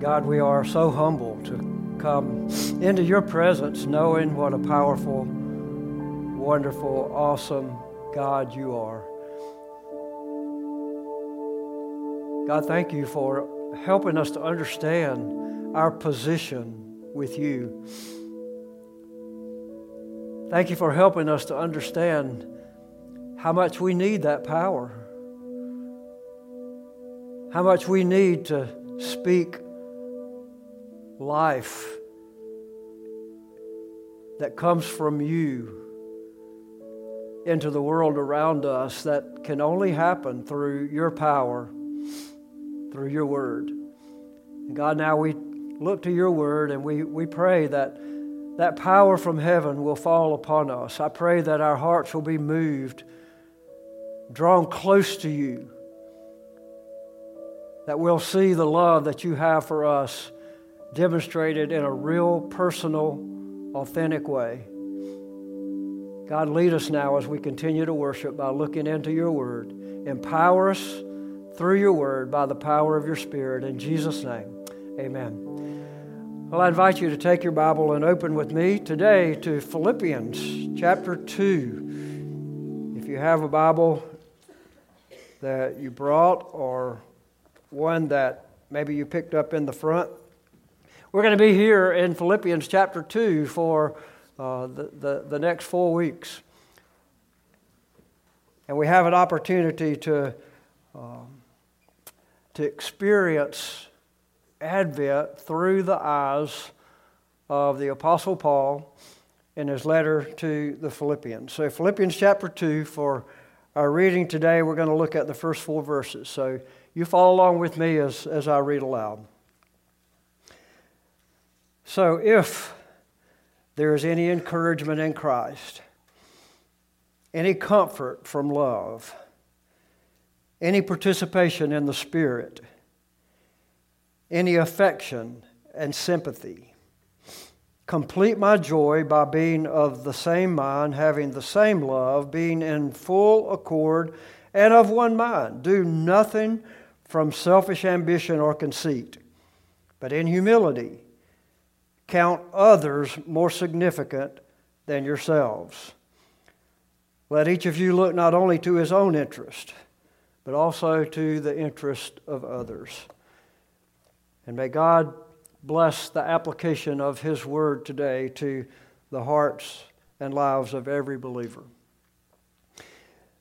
God, we are so humble to come into your presence knowing what a powerful, wonderful, awesome God you are. God, thank you for helping us to understand our position with you. Thank you for helping us to understand how much we need that power, how much we need to speak life that comes from you into the world around us that can only happen through your power, through your word. And God, now we look to your word and we, we pray that that power from heaven will fall upon us. I pray that our hearts will be moved, drawn close to you, that we'll see the love that you have for us demonstrated in a real, personal, authentic way. God, lead us now as we continue to worship by looking into your word. Empower us through your word by the power of your spirit. In Jesus' name, amen. Well, I invite you to take your Bible and open with me today to Philippians chapter 2. If you have a Bible that you brought or one that maybe you picked up in the front, we're going to be here in Philippians chapter 2 for uh, the, the, the, next four weeks. And we have an opportunity to, um, to experience Advent through the eyes of the Apostle Paul in his letter to the Philippians. So, Philippians chapter 2, for our reading today, we're going to look at the first four verses. So, you follow along with me as, as I read aloud. So, if there is any encouragement in Christ, any comfort from love, any participation in the Spirit, any affection and sympathy, complete my joy by being of the same mind, having the same love, being in full accord and of one mind. Do nothing from selfish ambition or conceit, but in humility count others more significant than yourselves. Let each of you look not only to his own interest, but also to the interest of others. And may God bless the application of his word today to the hearts and lives of every believer.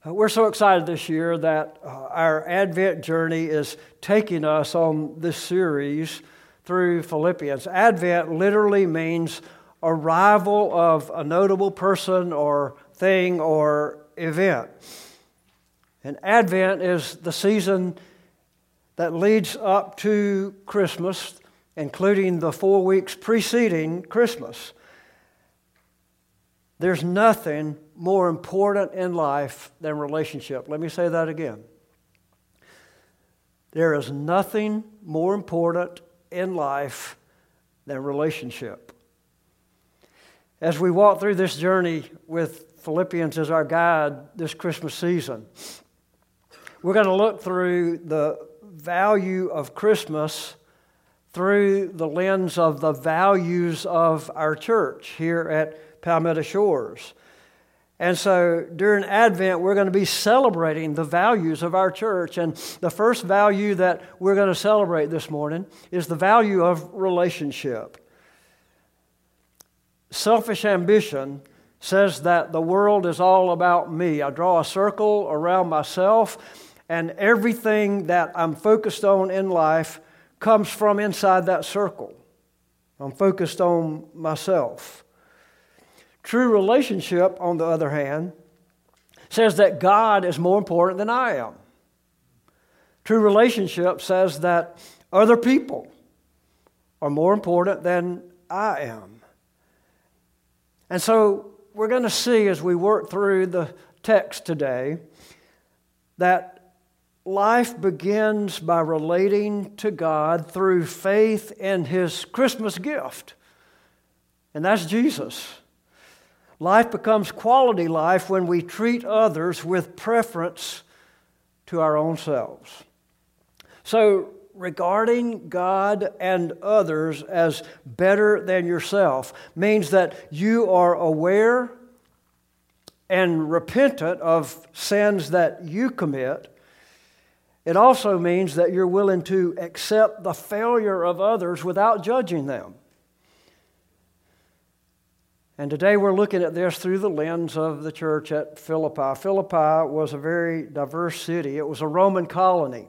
Uh, we're so excited this year that uh, our Advent journey is taking us on this series through Philippians. Advent literally means arrival of a notable person or thing or event. And Advent is the season that leads up to Christmas, including the four weeks preceding Christmas. There's nothing more important in life than relationship. Let me say that again. There is nothing more important in life than relationship. As we walk through this journey with Philippians as our guide this Christmas season, we're going to look through the value of Christmas through the lens of the values of our church here at Palmetto Shores. And so during Advent, we're going to be celebrating the values of our church. And the first value that we're going to celebrate this morning is the value of relationship. Selfish ambition says that the world is all about me. I draw a circle around myself, and everything that I'm focused on in life comes from inside that circle. I'm focused on myself. True relationship, on the other hand, says that God is more important than I am. True relationship says that other people are more important than I am. And so we're going to see as we work through the text today that life begins by relating to God through faith in His Christmas gift, and that's Jesus. Life becomes quality life when we treat others with preference to our own selves. So, regarding God and others as better than yourself means that you are aware and repentant of sins that you commit. It also means that you're willing to accept the failure of others without judging them. And today we're looking at this through the lens of the church at Philippi. Philippi was a very diverse city, it was a Roman colony.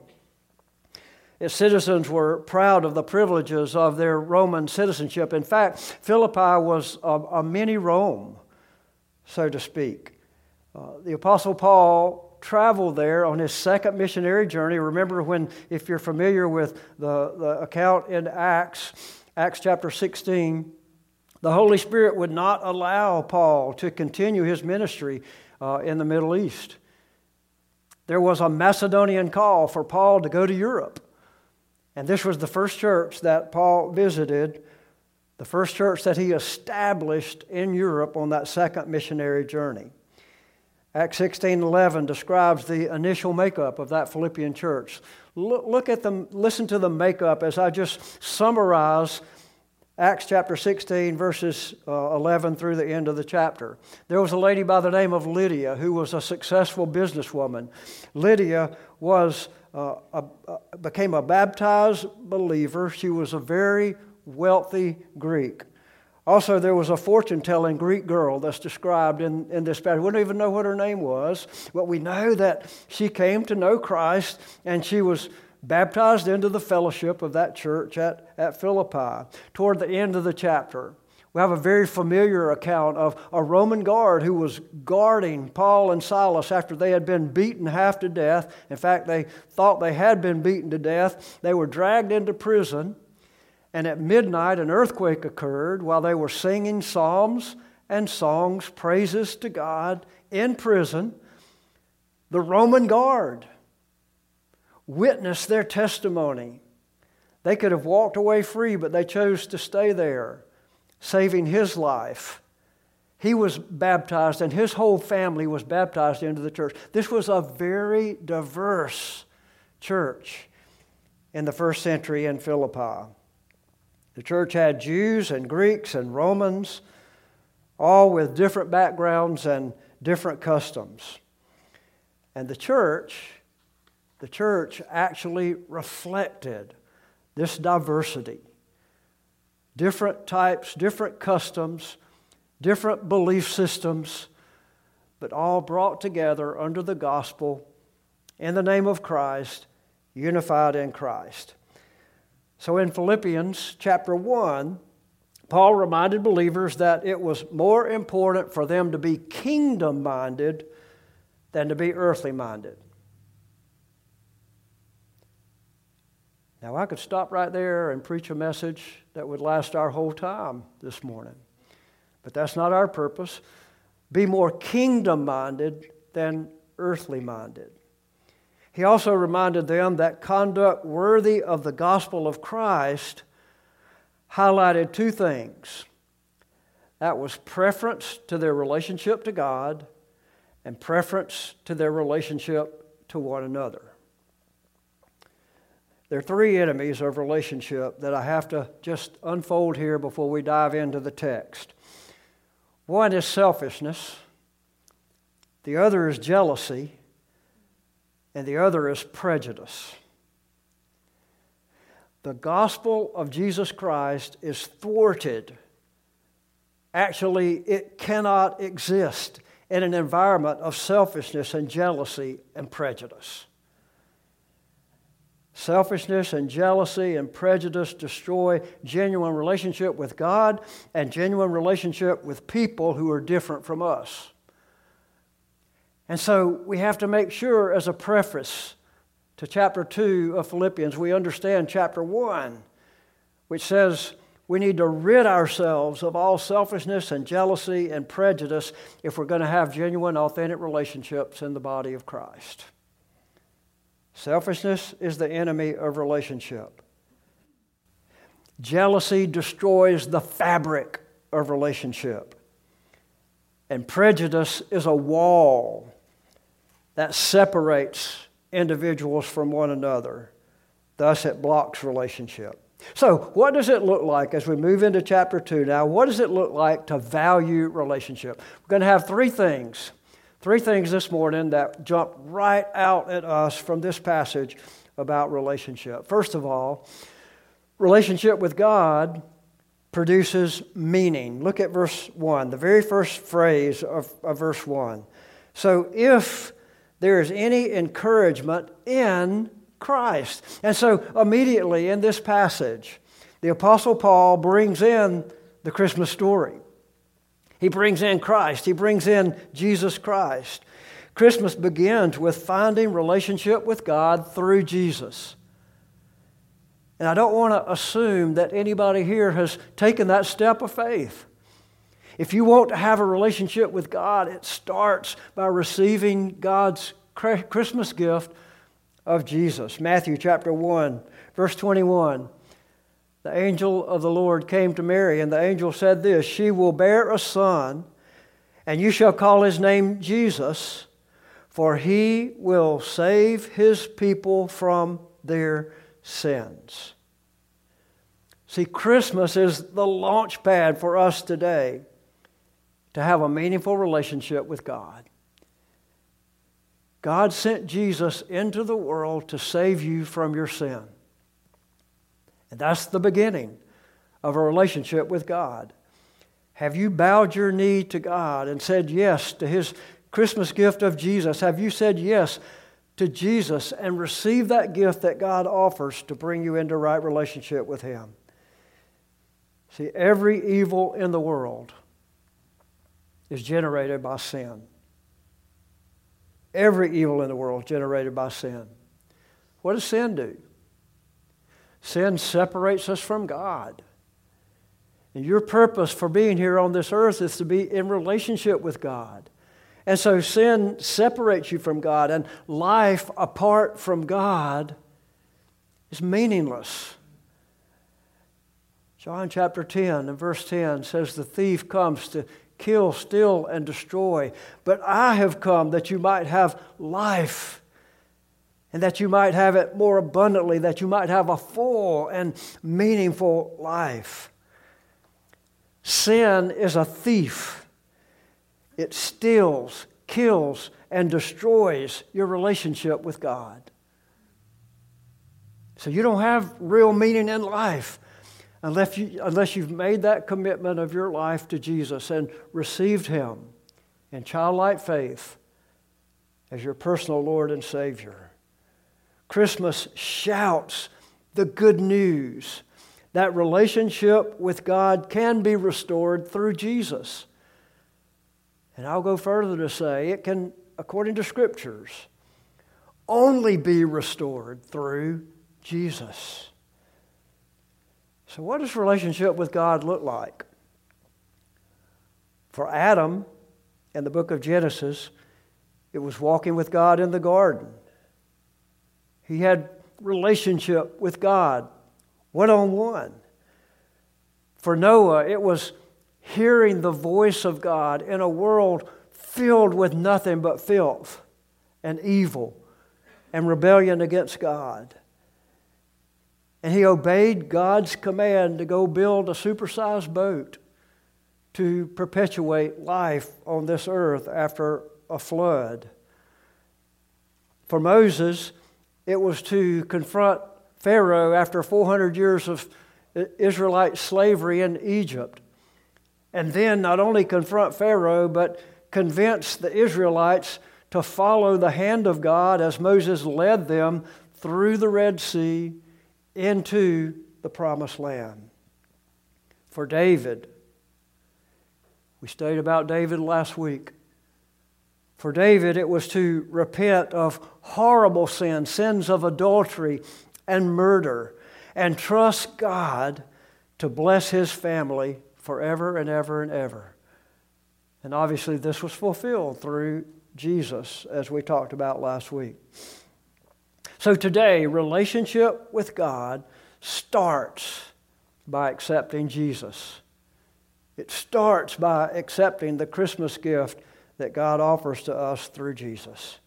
Its citizens were proud of the privileges of their Roman citizenship. In fact, Philippi was a, a mini Rome, so to speak. Uh, the Apostle Paul traveled there on his second missionary journey. Remember when, if you're familiar with the, the account in Acts, Acts chapter 16, the Holy Spirit would not allow Paul to continue his ministry uh, in the Middle East. There was a Macedonian call for Paul to go to Europe. And this was the first church that Paul visited, the first church that he established in Europe on that second missionary journey. Acts 16:11 describes the initial makeup of that Philippian church. Look, look at them, listen to the makeup as I just summarize Acts chapter 16, verses uh, 11 through the end of the chapter. There was a lady by the name of Lydia who was a successful businesswoman. Lydia was uh, a, a, became a baptized believer. She was a very wealthy Greek. Also, there was a fortune telling Greek girl that's described in, in this passage. We don't even know what her name was, but we know that she came to know Christ and she was baptized into the fellowship of that church at, at Philippi. Toward the end of the chapter, we have a very familiar account of a Roman guard who was guarding Paul and Silas after they had been beaten half to death. In fact, they thought they had been beaten to death. They were dragged into prison, and at midnight, an earthquake occurred while they were singing psalms and songs, praises to God in prison. The Roman guard witnessed their testimony. They could have walked away free, but they chose to stay there saving his life. He was baptized, and his whole family was baptized into the church. This was a very diverse church in the first century in Philippi. The church had Jews and Greeks and Romans, all with different backgrounds and different customs. And the church, the church actually reflected this diversity different types, different customs, different belief systems, but all brought together under the gospel in the name of Christ, unified in Christ. So in Philippians chapter 1, Paul reminded believers that it was more important for them to be kingdom minded than to be earthly minded. Now, I could stop right there and preach a message that would last our whole time this morning. But that's not our purpose. Be more kingdom minded than earthly minded. He also reminded them that conduct worthy of the gospel of Christ highlighted two things that was preference to their relationship to God and preference to their relationship to one another. There are three enemies of relationship that I have to just unfold here before we dive into the text. One is selfishness, the other is jealousy, and the other is prejudice. The gospel of Jesus Christ is thwarted. Actually, it cannot exist in an environment of selfishness and jealousy and prejudice. Selfishness and jealousy and prejudice destroy genuine relationship with God and genuine relationship with people who are different from us. And so we have to make sure, as a preface to chapter 2 of Philippians, we understand chapter 1, which says we need to rid ourselves of all selfishness and jealousy and prejudice if we're going to have genuine, authentic relationships in the body of Christ. Selfishness is the enemy of relationship. Jealousy destroys the fabric of relationship. And prejudice is a wall that separates individuals from one another Thus, it blocks relationship. So, what does it look like as we move into chapter 2 now? What does it look like to value relationship? We're going to have three things. Three things this morning that jump right out at us from this passage about relationship. First of all, relationship with God produces meaning. Look at verse 1, the very first phrase of, of verse 1. So, if there is any encouragement in Christ. And so, immediately in this passage, the Apostle Paul brings in the Christmas story. He brings in Christ, he brings in Jesus Christ. Christmas begins with finding relationship with God through Jesus. And I don't want to assume that anybody here has taken that step of faith. If you want to have a relationship with God, it starts by receiving God's Christmas gift of Jesus. Matthew chapter 1, verse 21. The angel of the Lord came to Mary, and the angel said this She will bear a son, and you shall call his name Jesus, for he will save his people from their sins. See, Christmas is the launch pad for us today to have a meaningful relationship with God. God sent Jesus into the world to save you from your sin. And that's the beginning of a relationship with God. Have you bowed your knee to God and said yes to His Christmas gift of Jesus? Have you said yes to Jesus and received that gift that God offers to bring you into right relationship with Him? See, every evil in the world is generated by sin. Every evil in the world generated by sin. What does sin do? Sin separates us from God. And your purpose for being here on this earth is to be in relationship with God. And so sin separates you from God, and life apart from God is meaningless. John chapter 10 and verse 10 says, The thief comes to kill, steal, and destroy. But I have come that you might have life and that you might have it more abundantly, that you might have a full and meaningful life. Sin is a thief, it steals, kills, and destroys your relationship with God. So you don't have real meaning in life unless, you, unless you've made that commitment of your life to Jesus and received Him in childlike faith as your personal Lord and Savior. Christmas shouts the good news that relationship with God can be restored through Jesus. And I'll go further to say it can, according to scriptures, only be restored through Jesus. So, what does relationship with God look like? For Adam, in the book of Genesis, it was walking with God in the garden. He had relationship with God, one on one. For Noah, it was hearing the voice of God in a world filled with nothing but filth and evil and rebellion against God. And he obeyed God's command to go build a supersized boat to perpetuate life on this earth after a flood. For Moses, it was to confront Pharaoh after 400 years of Israelite slavery in Egypt. And then not only confront Pharaoh, but convince the Israelites to follow the hand of God as Moses led them through the Red Sea into the promised land. For David, we studied about David last week. For David, it was to repent of horrible sins, sins of adultery and murder, and trust God to bless his family forever and ever and ever. And obviously, this was fulfilled through Jesus, as we talked about last week. So today, relationship with God starts by accepting Jesus. It starts by accepting the Christmas gift that God offers to us through Jesus.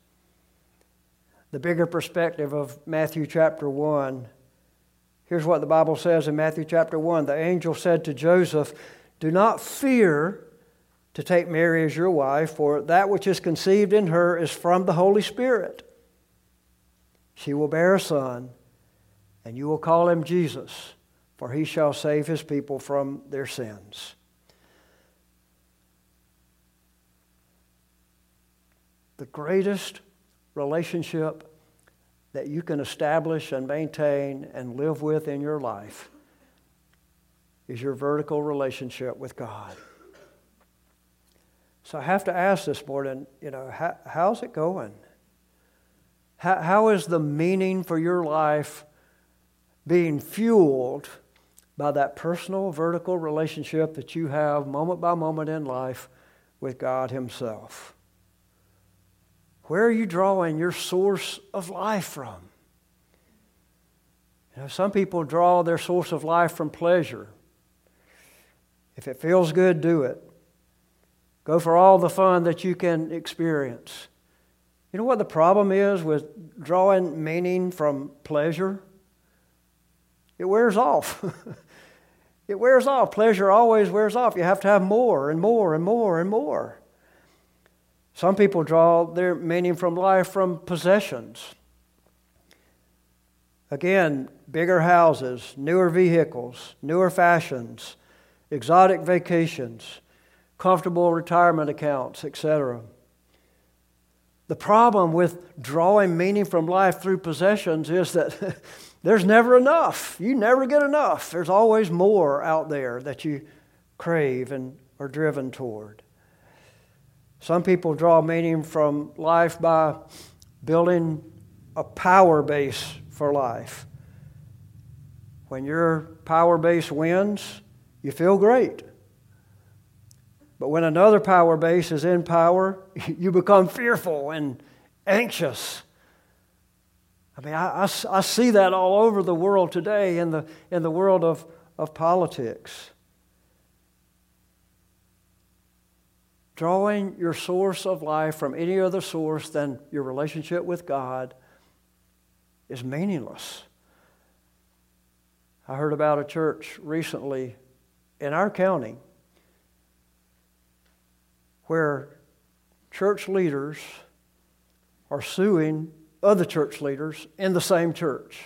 The bigger perspective of Matthew chapter 1 Here's what the Bible says in Matthew chapter 1 The angel said to Joseph, Do not fear to take Mary as your wife, for that which is conceived in her is from the Holy Spirit. She will bear a son, and you will call him Jesus, for he shall save his people from their sins. The greatest relationship that you can establish and maintain and live with in your life is your vertical relationship with God. So I have to ask this morning, you know, how, how's it going? How, how is the meaning for your life being fueled by that personal vertical relationship that you have moment by moment in life with God Himself? Where are you drawing your source of life from? You know, some people draw their source of life from pleasure. If it feels good, do it. Go for all the fun that you can experience. You know what the problem is with drawing meaning from pleasure? It wears off. it wears off. Pleasure always wears off. You have to have more and more and more and more. Some people draw their meaning from life from possessions. Again, bigger houses, newer vehicles, newer fashions, exotic vacations, comfortable retirement accounts, etc. The problem with drawing meaning from life through possessions is that there's never enough. You never get enough. There's always more out there that you crave and are driven toward. Some people draw meaning from life by building a power base for life. When your power base wins, you feel great. But when another power base is in power, you become fearful and anxious. I mean, I, I, I, see that all over the world today in the, in the world of, of politics. Drawing your source of life from any other source than your relationship with God is meaningless. I heard about a church recently in our county where church leaders are suing other church leaders in the same church.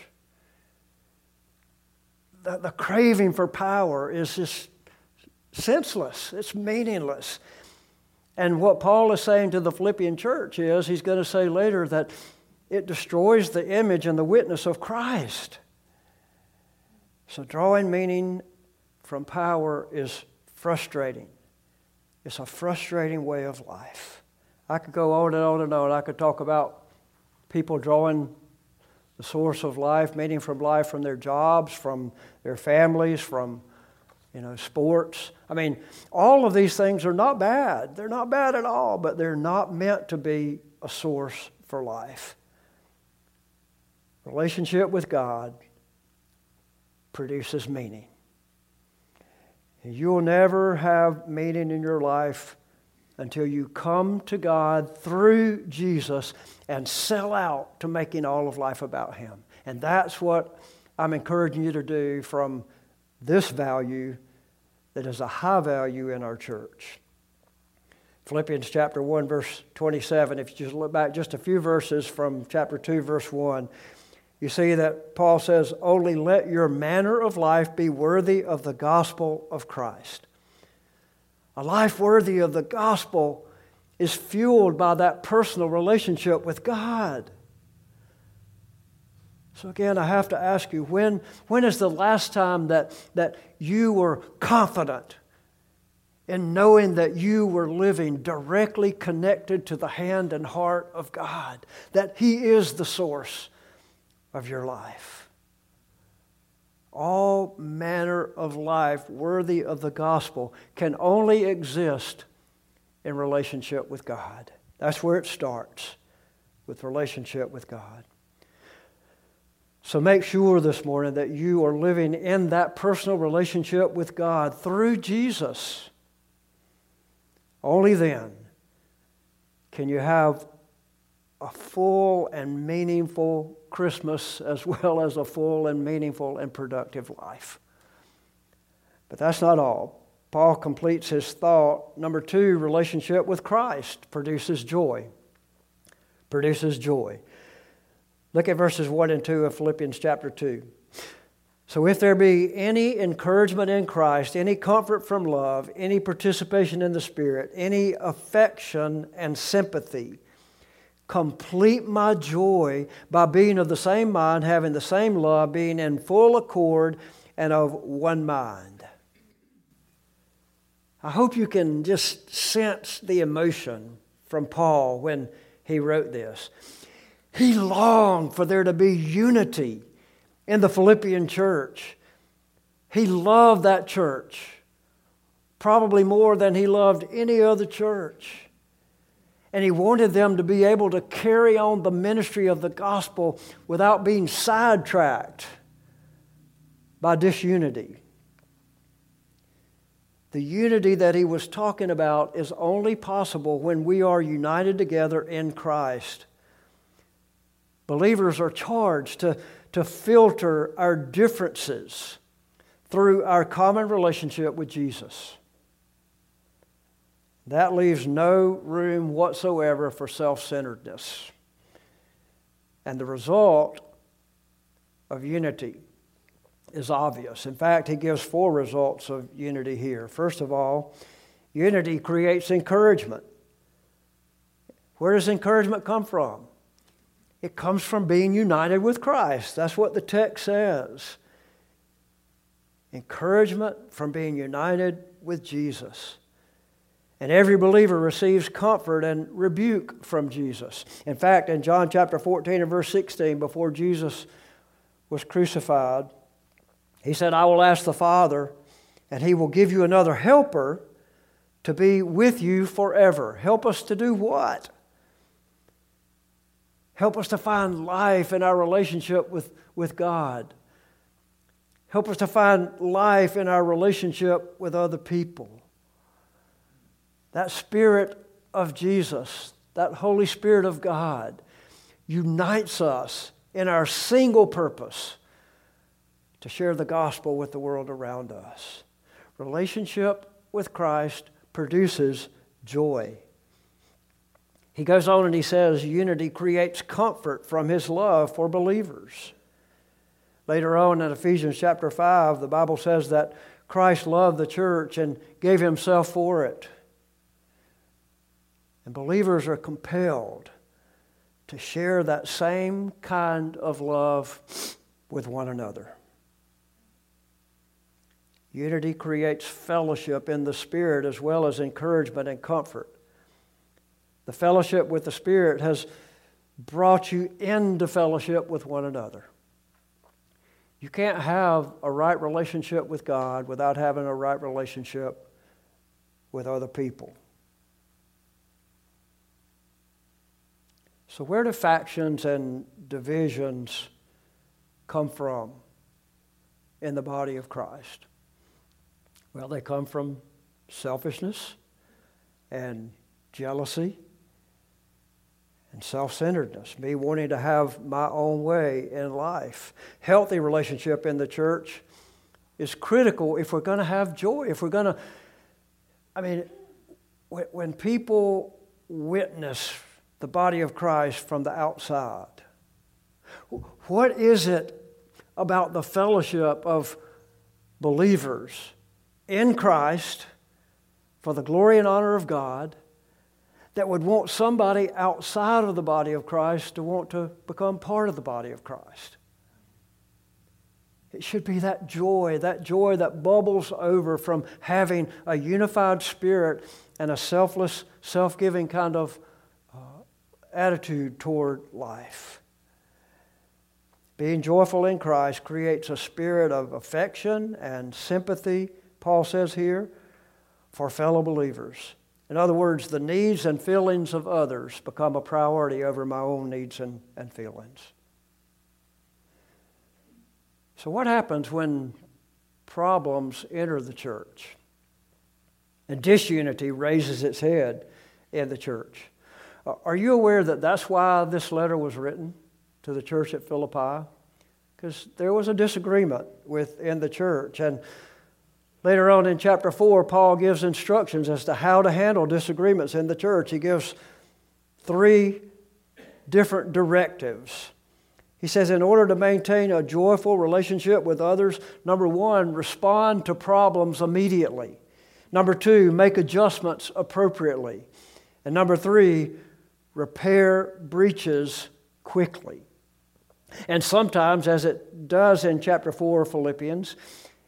The, the craving for power is just senseless, it's meaningless. And what Paul is saying to the Philippian church is he's going to say later that it destroys the image and the witness of Christ. So, drawing meaning from power is frustrating. It's a frustrating way of life. I could go on and on and on. I could talk about people drawing the source of life, meaning from life from their jobs, from their families, from you know, sports. I mean, all of these things are not bad. They're not bad at all, but they're not meant to be a source for life. Relationship with God produces meaning. You'll never have meaning in your life until you come to God through Jesus and sell out to making all of life about Him. And that's what I'm encouraging you to do from this value that is a high value in our church. Philippians chapter 1, verse 27, if you just look back just a few verses from chapter 2, verse 1, you see that Paul says, Only let your manner of life be worthy of the gospel of Christ. A life worthy of the gospel is fueled by that personal relationship with God. So, again, I have to ask you when, when is the last time that, that you were confident in knowing that you were living directly connected to the hand and heart of God, that He is the source of your life? All manner of life worthy of the gospel can only exist in relationship with God. That's where it starts, with relationship with God. So make sure this morning that you are living in that personal relationship with God through Jesus. Only then can you have a full and meaningful Christmas as well as a full and meaningful and productive life. But that's not all. Paul completes his thought. Number two, relationship with Christ produces joy. Produces joy. Look at verses 1 and 2 of Philippians chapter 2. So, if there be any encouragement in Christ, any comfort from love, any participation in the Spirit, any affection and sympathy, complete my joy by being of the same mind, having the same love, being in full accord and of one mind. I hope you can just sense the emotion from Paul when he wrote this. He longed for there to be unity in the Philippian church. He loved that church probably more than he loved any other church. And he wanted them to be able to carry on the ministry of the gospel without being sidetracked by disunity. The unity that he was talking about is only possible when we are united together in Christ. Believers are charged to, to filter our differences through our common relationship with Jesus. That leaves no room whatsoever for self centeredness. And the result of unity is obvious. In fact, he gives four results of unity here. First of all, unity creates encouragement. Where does encouragement come from? It comes from being united with Christ. That's what the text says. Encouragement from being united with Jesus. And every believer receives comfort and rebuke from Jesus. In fact, in John chapter 14 and verse 16, before Jesus was crucified, he said, I will ask the Father, and He will give you another helper to be with you forever. Help us to do what? Help us to find life in our relationship with, with God. Help us to find life in our relationship with other people. That Spirit of Jesus, that Holy Spirit of God, unites us in our single purpose to share the gospel with the world around us. Relationship with Christ produces joy. He goes on and he says, Unity creates comfort from his love for believers. Later on in Ephesians chapter 5, the Bible says that Christ loved the church and gave himself for it. And believers are compelled to share that same kind of love with one another. Unity creates fellowship in the Spirit as well as encouragement and comfort. The fellowship with the Spirit has brought you into fellowship with one another. You can't have a right relationship with God without having a right relationship with other people. So, where do factions and divisions come from in the body of Christ? Well, they come from selfishness and jealousy and self centeredness, me wanting to have my own way in life. Healthy relationship in the church is critical if we're going to have joy, if we're going to, I mean, when people witness the body of Christ from the outside, what is it about the fellowship of believers in Christ for the glory and honor of God that would want somebody outside of the body of Christ to want to become part of the body of Christ. It should be that joy, that joy that bubbles over from having a unified spirit and a selfless, self giving kind of uh, attitude toward life. Being joyful in Christ creates a spirit of affection and sympathy Paul says here, for fellow believers. In other words, the needs and feelings of others become a priority over my own needs and, and feelings. So, what happens when problems enter the church and disunity raises its head in the church? Uh, are you aware that that's why this letter was written? to the church at Philippi because there was a disagreement within the church. And later on in chapter 4, Paul gives instructions as to how to handle disagreements in the church. He gives three different directives. He says, in order to maintain a joyful relationship with others, number one, respond to problems immediately. Number two, make adjustments appropriately. And number three, repair breaches quickly. And sometimes, as it does in chapter 4 of Philippians,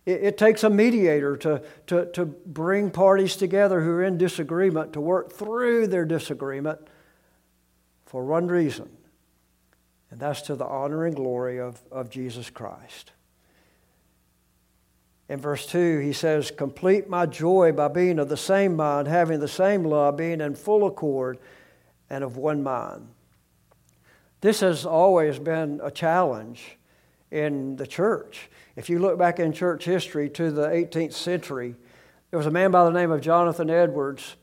it, it, takes a mediator to, to, to bring parties together who are in disagreement to work through their disagreement for one reason, and that's to the honor and glory of, of Jesus Christ. In verse 2, he says, Complete my joy by being of the same mind, having the same love, being in full accord, and of one mind. This has always been a challenge in the church. If you look back in church history to the 18th century, there was a man by the name of Jonathan Edwards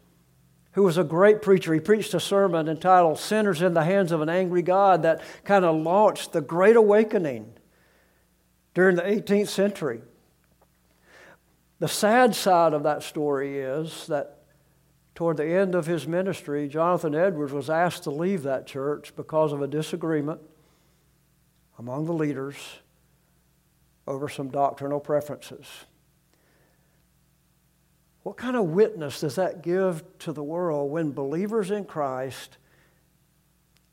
who was a great preacher. He preached a sermon entitled Sinners in the Hands of an Angry God that kind of launched the Great Awakening during the 18th century. The sad side of that story is that toward the end of his ministry, Jonathan Edwards was asked to leave that church because of a disagreement among the leaders over some doctrinal preferences. What kind of witness does that give to the world when believers in Christ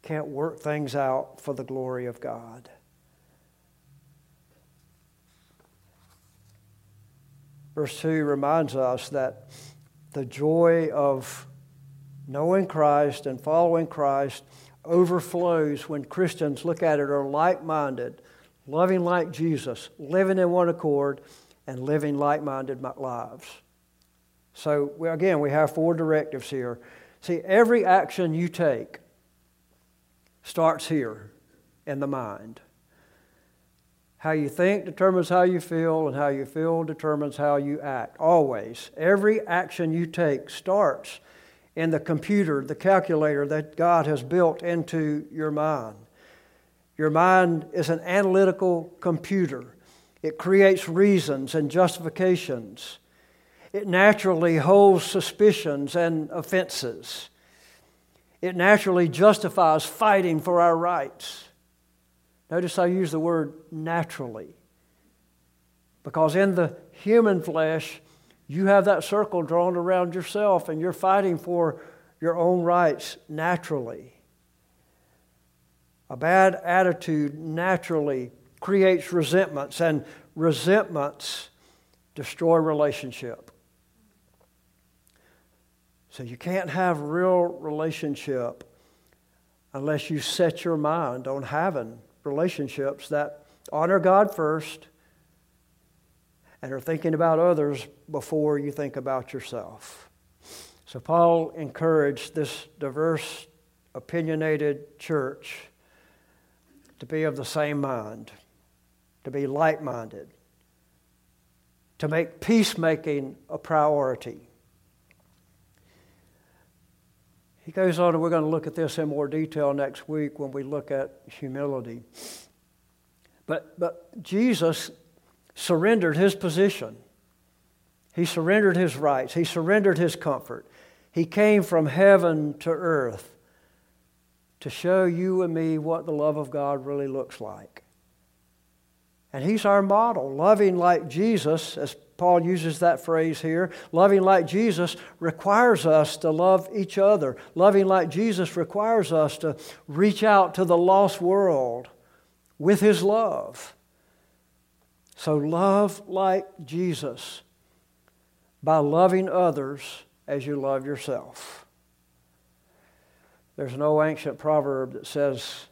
can't work things out for the glory of God? Verse 2 reminds us that the joy of knowing Christ and following Christ overflows when Christians look at it are like minded, loving like Jesus, living in one accord, and living like minded lives. So, again, we have four directives here. See, every action you take starts here in the mind. How you think determines how you feel, and how you feel determines how you act. Always. Every action you take starts in the computer, the calculator that God has built into your mind. Your mind is an analytical computer, it creates reasons and justifications. It naturally holds suspicions and offenses. It naturally justifies fighting for our rights. Notice I use the word naturally. Because in the human flesh, you have that circle drawn around yourself and you're fighting for your own rights naturally. A bad attitude naturally creates resentments, and resentments destroy relationship. So you can't have real relationship unless you set your mind on having relationships that honor God first and are thinking about others before you think about yourself. So, Paul encouraged this diverse, opinionated church to be of the same mind, to be like minded, to make peacemaking a priority. He goes on, and we're going to look at this in more detail next week when we look at humility. But, but Jesus surrendered his position. He surrendered his rights. He surrendered his comfort. He came from heaven to earth to show you and me what the love of God really looks like. And he's our model, loving like Jesus, as Paul uses that phrase here. Loving like Jesus requires us to love each other. Loving like Jesus requires us to reach out to the lost world with his love. So, love like Jesus by loving others as you love yourself. There's an old ancient proverb that says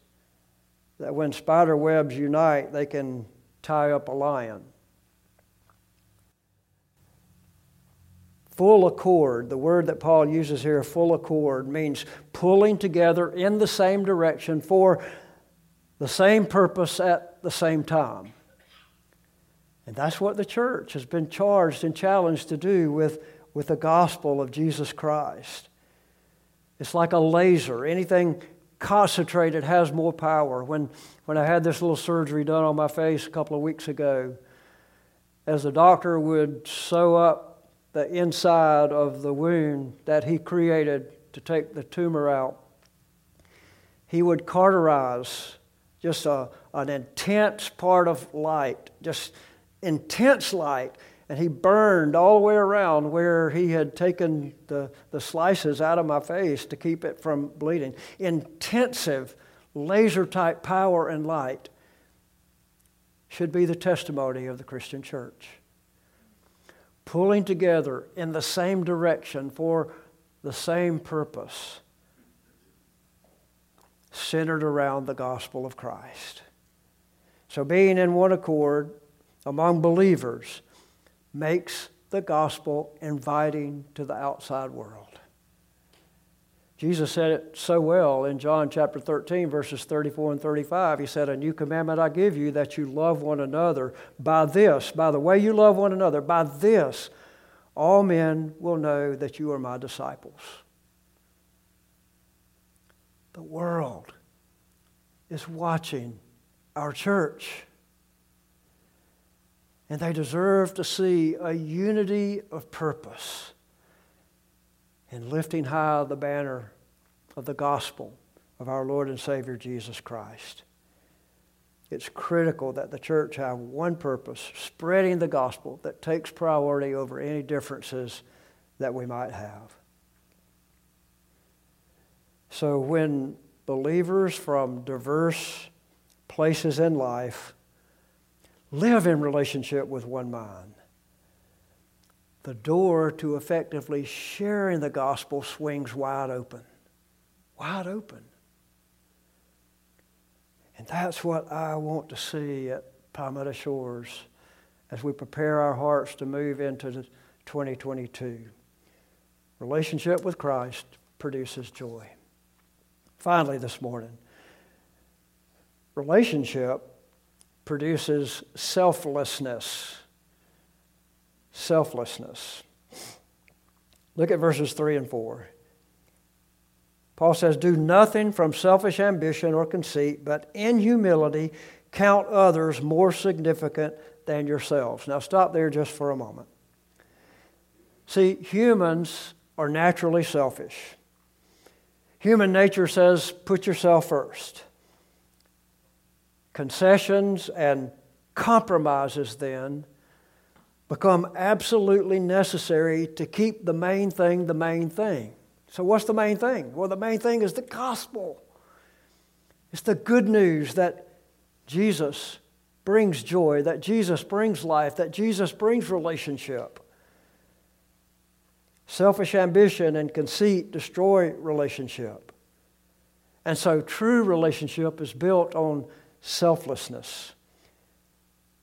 that when spider webs unite, they can tie up a lion. Full accord, the word that Paul uses here, full accord, means pulling together in the same direction for the same purpose at the same time. And that's what the church has been charged and challenged to do with, with the gospel of Jesus Christ. It's like a laser. Anything concentrated has more power. When, when I had this little surgery done on my face a couple of weeks ago, as the doctor would sew up the inside of the wound that he created to take the tumor out, he would cauterize just a, an intense part of light, just intense light. And he burned all the way around where he had taken the, the slices out of my face to keep it from bleeding. Intensive laser type power and light should be the testimony of the Christian church. Pulling together in the same direction for the same purpose, centered around the gospel of Christ. So, being in one accord among believers makes the gospel inviting to the outside world. Jesus said it so well in John chapter 13, verses 34 and 35. He said, A new commandment I give you that you love one another. By this, by the way you love one another, by this, all men will know that you are my disciples. The world is watching our church. And they deserve to see a unity of purpose in lifting high the banner of the gospel of our Lord and Savior Jesus Christ. It's critical that the church have one purpose, spreading the gospel that takes priority over any differences that we might have. So when believers from diverse places in life live in relationship with one mind, the door to effectively sharing the gospel swings wide open. Wide open. And that's what I want to see at Palmetto Shores as we prepare our hearts to move into 2022. Relationship with Christ produces joy. Finally, this morning, relationship produces selflessness. Selflessness. Look at verses 3 and 4. Paul says, Do nothing from selfish ambition or conceit, but in humility count others more significant than yourselves. Now, stop there just for a moment. See, humans are naturally selfish. Human nature says, put yourself first. Concessions and compromises then become absolutely necessary to keep the main thing the main thing. So, what's the main thing? Well, the main thing is the gospel. It's the good news that Jesus brings joy, that Jesus brings life, that Jesus brings relationship. Selfish ambition and conceit destroy relationship. And so, true relationship is built on selflessness.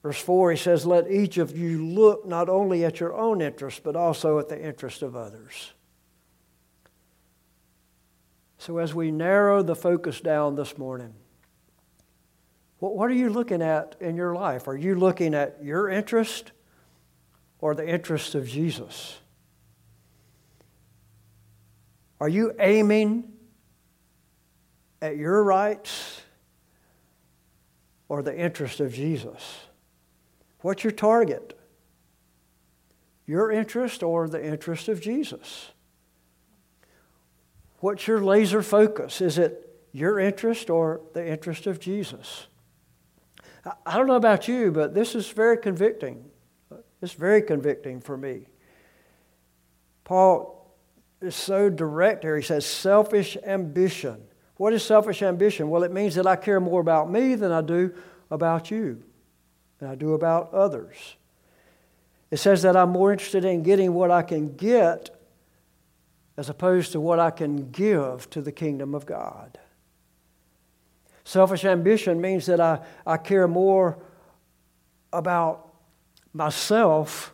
Verse 4, he says, Let each of you look not only at your own interest, but also at the interest of others. So, as we narrow the focus down this morning, what are you looking at in your life? Are you looking at your interest or the interest of Jesus? Are you aiming at your rights or the interest of Jesus? What's your target? Your interest or the interest of Jesus? What's your laser focus? Is it your interest or the interest of Jesus? I don't know about you, but this is very convicting. It's very convicting for me. Paul is so direct here. He says, selfish ambition. What is selfish ambition? Well, it means that I care more about me than I do about you, than I do about others. It says that I'm more interested in getting what I can get as opposed to what I can give to the kingdom of God. Selfish ambition means that I, I care more about myself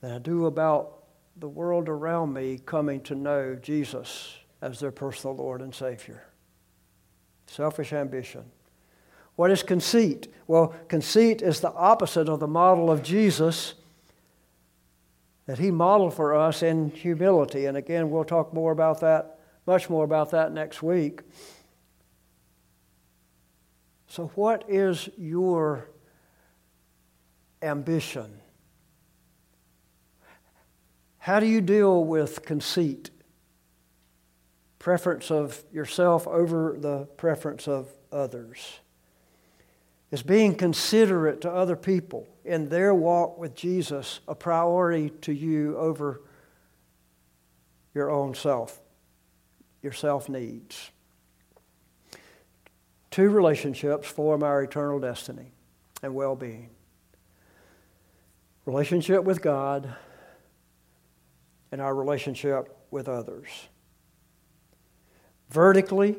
than I do about the world around me coming to know Jesus as their personal Lord and Savior. Selfish ambition. What is conceit? Well, conceit is the opposite of the model of Jesus that he modeled for us in humility. And again, we'll talk more about that, much more about that next week. So, what is your ambition? How do you deal with conceit? Preference of yourself over the preference of others. Is being considerate to other people in their walk with Jesus a priority to you over your own self, your self needs? Two relationships form our eternal destiny and well being relationship with God and our relationship with others. Vertically,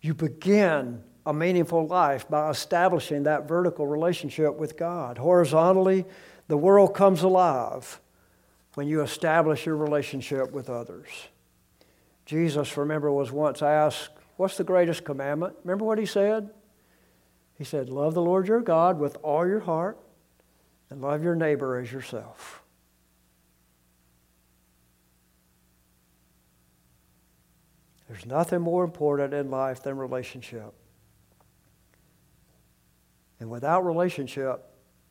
you begin a meaningful life by establishing that vertical relationship with God. Horizontally, the world comes alive when you establish your relationship with others. Jesus, remember, was once asked, What's the greatest commandment? Remember what he said? He said, Love the Lord your God with all your heart and love your neighbor as yourself. There's nothing more important in life than relationship. And without relationship,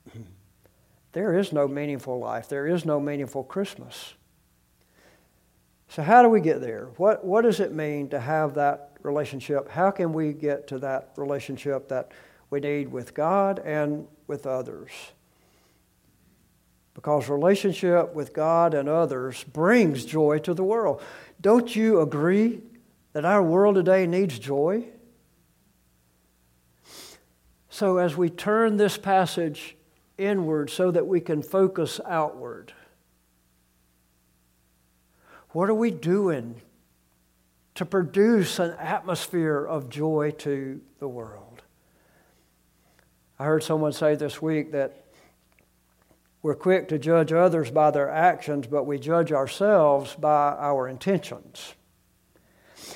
there is no meaningful life. There is no meaningful Christmas. So, how do we get there? What, what does it mean to have that relationship? How can we get to that relationship that we need with God and with others? Because relationship with God and others brings joy to the world. Don't you agree that our world today needs joy? So, as we turn this passage inward so that we can focus outward, what are we doing to produce an atmosphere of joy to the world? I heard someone say this week that we're quick to judge others by their actions, but we judge ourselves by our intentions.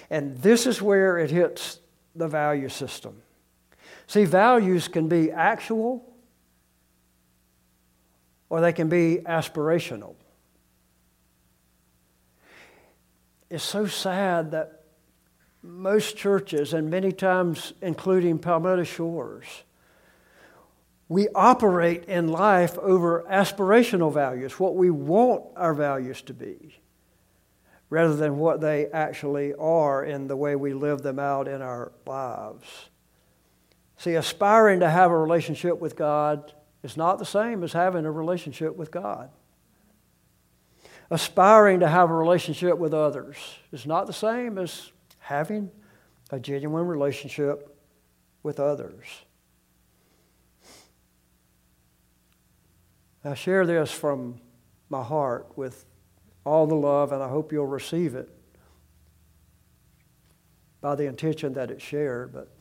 And this is where it hits the value system. See, values can be actual or they can be aspirational. It's so sad that most churches, and many times including Palmetto Shores, we operate in life over aspirational values, what we want our values to be, rather than what they actually are in the way we live them out in our lives. See, aspiring to have a relationship with God is not the same as having a relationship with God. Aspiring to have a relationship with others is not the same as having a genuine relationship with others. I share this from my heart with all the love, and I hope you'll receive it by the intention that it's shared. But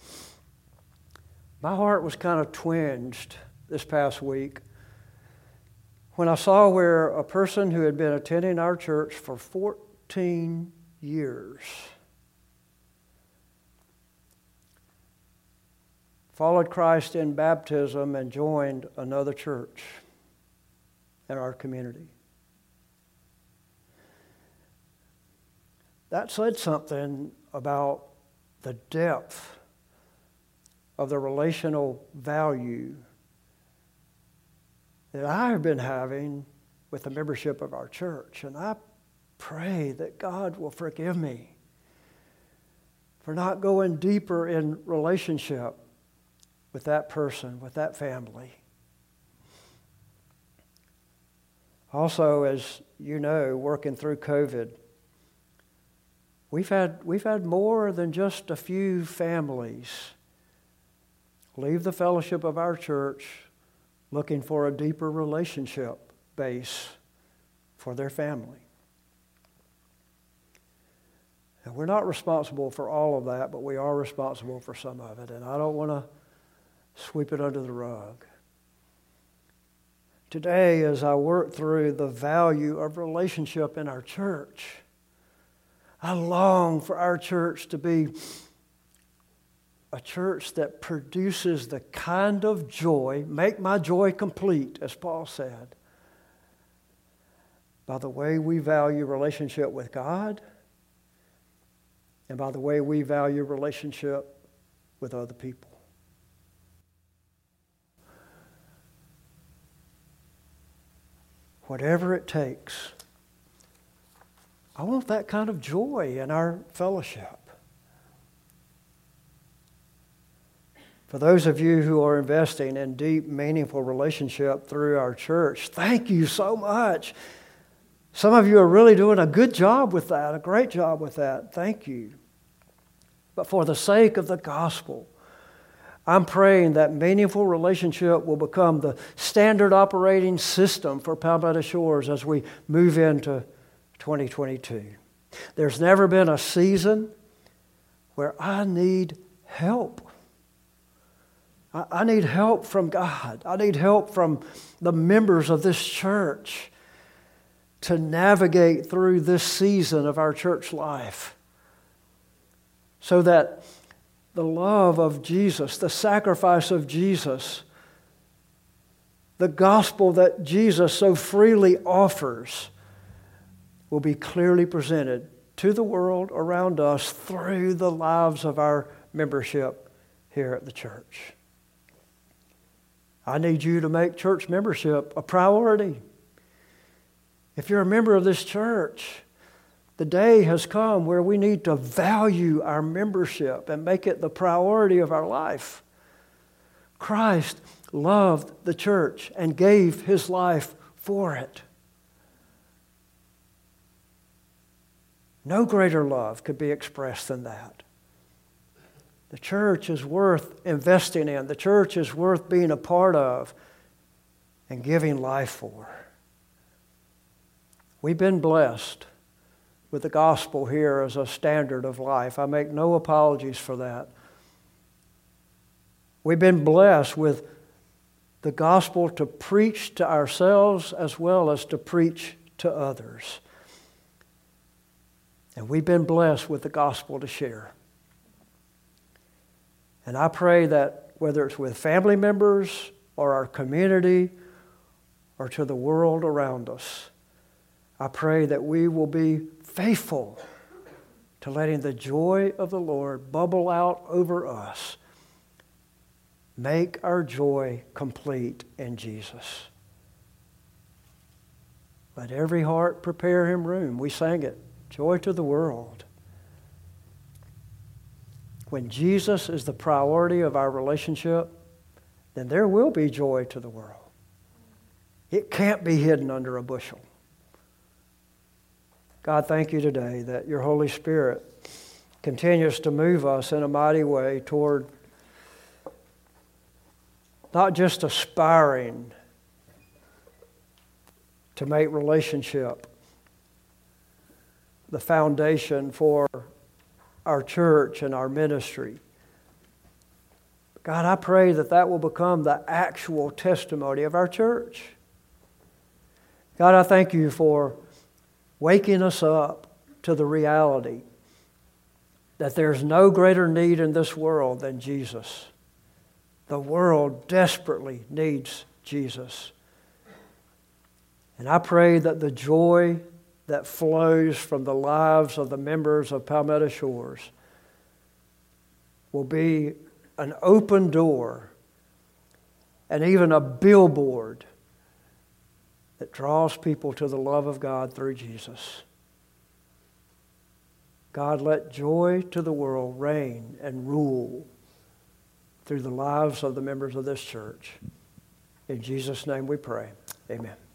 my heart was kind of twinged this past week when I saw where a person who had been attending our church for 14 years followed Christ in baptism and joined another church in our community. That said something about the depth of the relational value that I have been having with the membership of our church. And I pray that God will forgive me for not going deeper in relationship with that person, with that family. Also, as you know, working through COVID, we've had, we've had more than just a few families leave the fellowship of our church looking for a deeper relationship base for their family. And we're not responsible for all of that, but we are responsible for some of it. And I don't want to sweep it under the rug. Today, as I work through the value of relationship in our church, I long for our church to be a church that produces the kind of joy, make my joy complete, as Paul said, by the way we value relationship with God and by the way we value relationship with other people. Whatever it takes I want that kind of joy in our fellowship. For those of you who are investing in deep, meaningful relationship through our church, thank you so much. Some of you are really doing a good job with that, a great job with that. Thank you. But for the sake of the gospel, I'm praying that meaningful relationship will become the standard operating system for Palmetto Shores as we move into 2022. There's never been a season where I need help. I need help from God. I need help from the members of this church to navigate through this season of our church life so that the love of Jesus, the sacrifice of Jesus, the gospel that Jesus so freely offers will be clearly presented to the world around us through the lives of our membership here at the church. I need you to make church membership a priority. If you're a member of this church, the day has come where we need to value our membership and make it the priority of our life. Christ loved the church and gave his life for it. No greater love could be expressed than that. The church is worth investing in, the church is worth being a part of and giving life for. We've been blessed with the gospel here as a standard of life. I make no apologies for that. We've been blessed with the gospel to preach to ourselves as well as to preach to others. And we've been blessed with the gospel to share. And I pray that whether it's with family members or our community or to the world around us, I pray that we will be faithful to letting the joy of the Lord bubble out over us. Make our joy complete in Jesus. Let every heart prepare him room. We sang it. Joy to the world. When Jesus is the priority of our relationship, then there will be joy to the world. It can't be hidden under a bushel. God, thank you today that your Holy Spirit continues to move us in a mighty way toward not just aspiring to make relationship the foundation for our church and our ministry. God, I pray that that will become the actual testimony of our church. God, I thank you for waking us up to the reality that there's no greater need in this world than Jesus. The world desperately needs Jesus. And I pray that the joy that flows from the lives of the members of Palmetto Shores will be an open door and even a billboard that draws people to the love of God through Jesus. God, let joy to the world reign and rule through the lives of the members of this church. In Jesus' name we pray. Amen.